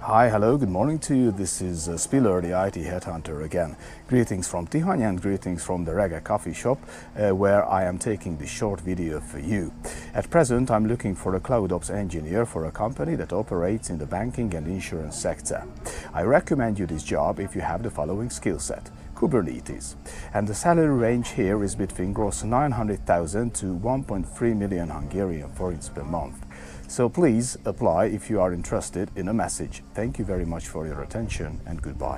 Hi, hello, good morning to you. This is uh, Spiller, the IT headhunter again. Greetings from Tihany and greetings from the Rege coffee shop uh, where I am taking this short video for you. At present, I'm looking for a cloud ops engineer for a company that operates in the banking and insurance sector. I recommend you this job if you have the following skill set. Kubernetes. And the salary range here is between gross 900,000 to 1.3 million Hungarian forints per month. So please apply if you are interested in a message. Thank you very much for your attention and goodbye.